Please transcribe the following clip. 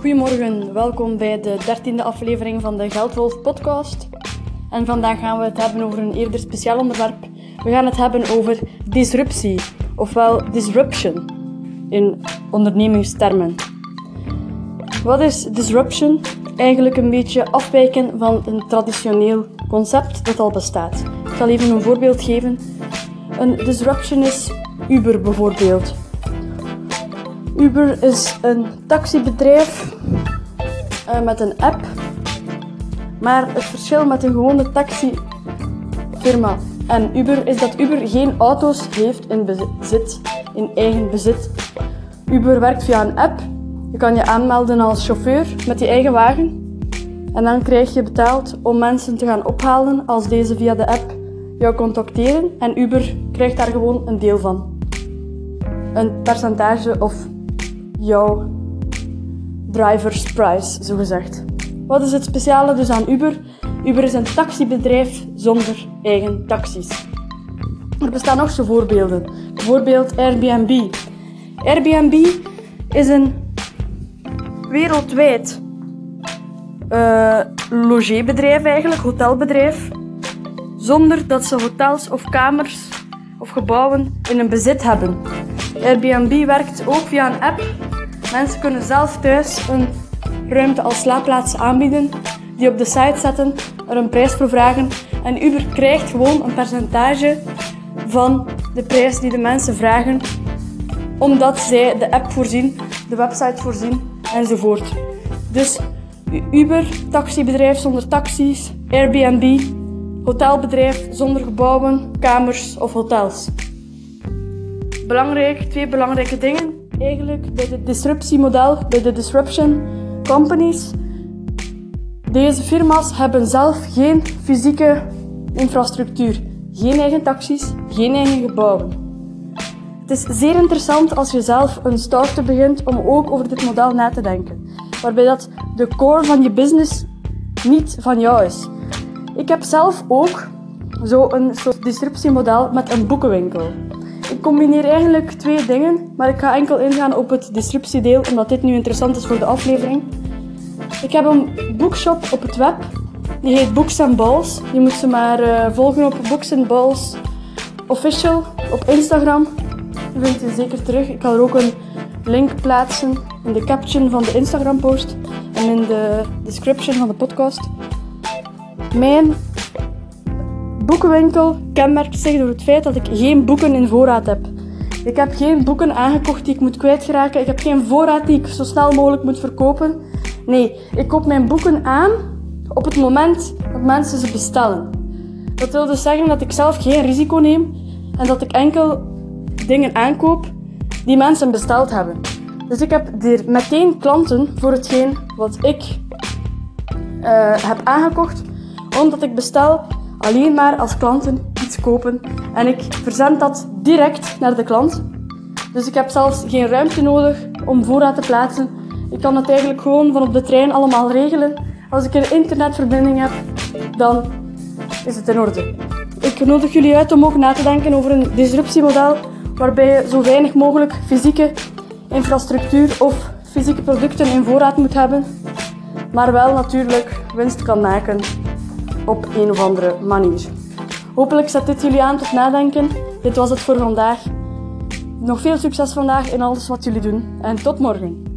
Goedemorgen, welkom bij de dertiende aflevering van de Geldwolf podcast. En vandaag gaan we het hebben over een eerder speciaal onderwerp. We gaan het hebben over disruptie, ofwel disruption in ondernemingstermen. Wat is disruption? Eigenlijk een beetje afwijken van een traditioneel concept dat al bestaat. Ik zal even een voorbeeld geven. Een disruption is Uber bijvoorbeeld. Uber is een taxibedrijf uh, met een app. Maar het verschil met een gewone taxifirma en Uber is dat Uber geen auto's heeft in bezit, in eigen bezit. Uber werkt via een app. Je kan je aanmelden als chauffeur met je eigen wagen. En dan krijg je betaald om mensen te gaan ophalen als deze via de app jou contacteren. En Uber krijgt daar gewoon een deel van. Een percentage of jouw driver's price, zogezegd. Wat is het speciale dus aan Uber? Uber is een taxibedrijf zonder eigen taxis. Er bestaan nog zo voorbeelden. Bijvoorbeeld Airbnb. Airbnb is een wereldwijd uh, logeerbedrijf eigenlijk, hotelbedrijf, zonder dat ze hotels of kamers of gebouwen in hun bezit hebben. Airbnb werkt ook via een app. Mensen kunnen zelf thuis een ruimte als slaapplaats aanbieden, die op de site zetten, er een prijs voor vragen en Uber krijgt gewoon een percentage van de prijs die de mensen vragen, omdat zij de app voorzien, de website voorzien enzovoort. Dus Uber, taxibedrijf zonder taxis, Airbnb, hotelbedrijf zonder gebouwen, kamers of hotels. Belangrijk, twee belangrijke dingen eigenlijk bij het disruptiemodel, bij de disruption companies. Deze firma's hebben zelf geen fysieke infrastructuur, geen eigen taxis, geen eigen gebouwen. Het is zeer interessant als je zelf een start-up begint om ook over dit model na te denken, waarbij dat de core van je business niet van jou is. Ik heb zelf ook zo'n soort disruptiemodel met een boekenwinkel. Ik combineer eigenlijk twee dingen, maar ik ga enkel ingaan op het disruptiedeel, omdat dit nu interessant is voor de aflevering. Ik heb een boekshop op het web. Die heet Books and Balls. Je moet ze maar uh, volgen op Books and Balls Official op Instagram. Dan vind je zeker terug. Ik ga er ook een link plaatsen in de caption van de Instagram post en in de description van de podcast. Mijn boekenwinkel kenmerkt zich door het feit dat ik geen boeken in voorraad heb. Ik heb geen boeken aangekocht die ik moet kwijtraken. Ik heb geen voorraad die ik zo snel mogelijk moet verkopen. Nee, ik koop mijn boeken aan op het moment dat mensen ze bestellen. Dat wil dus zeggen dat ik zelf geen risico neem en dat ik enkel dingen aankoop die mensen besteld hebben. Dus ik heb meteen klanten voor hetgeen wat ik uh, heb aangekocht, omdat ik bestel alleen maar als klanten iets kopen en ik verzend dat direct naar de klant. Dus ik heb zelfs geen ruimte nodig om voorraad te plaatsen. Ik kan het eigenlijk gewoon van op de trein allemaal regelen. Als ik een internetverbinding heb, dan is het in orde. Ik nodig jullie uit om ook na te denken over een disruptiemodel waarbij je zo weinig mogelijk fysieke infrastructuur of fysieke producten in voorraad moet hebben, maar wel natuurlijk winst kan maken op een of andere manier. Hopelijk zet dit jullie aan tot nadenken. Dit was het voor vandaag. Nog veel succes vandaag in alles wat jullie doen en tot morgen.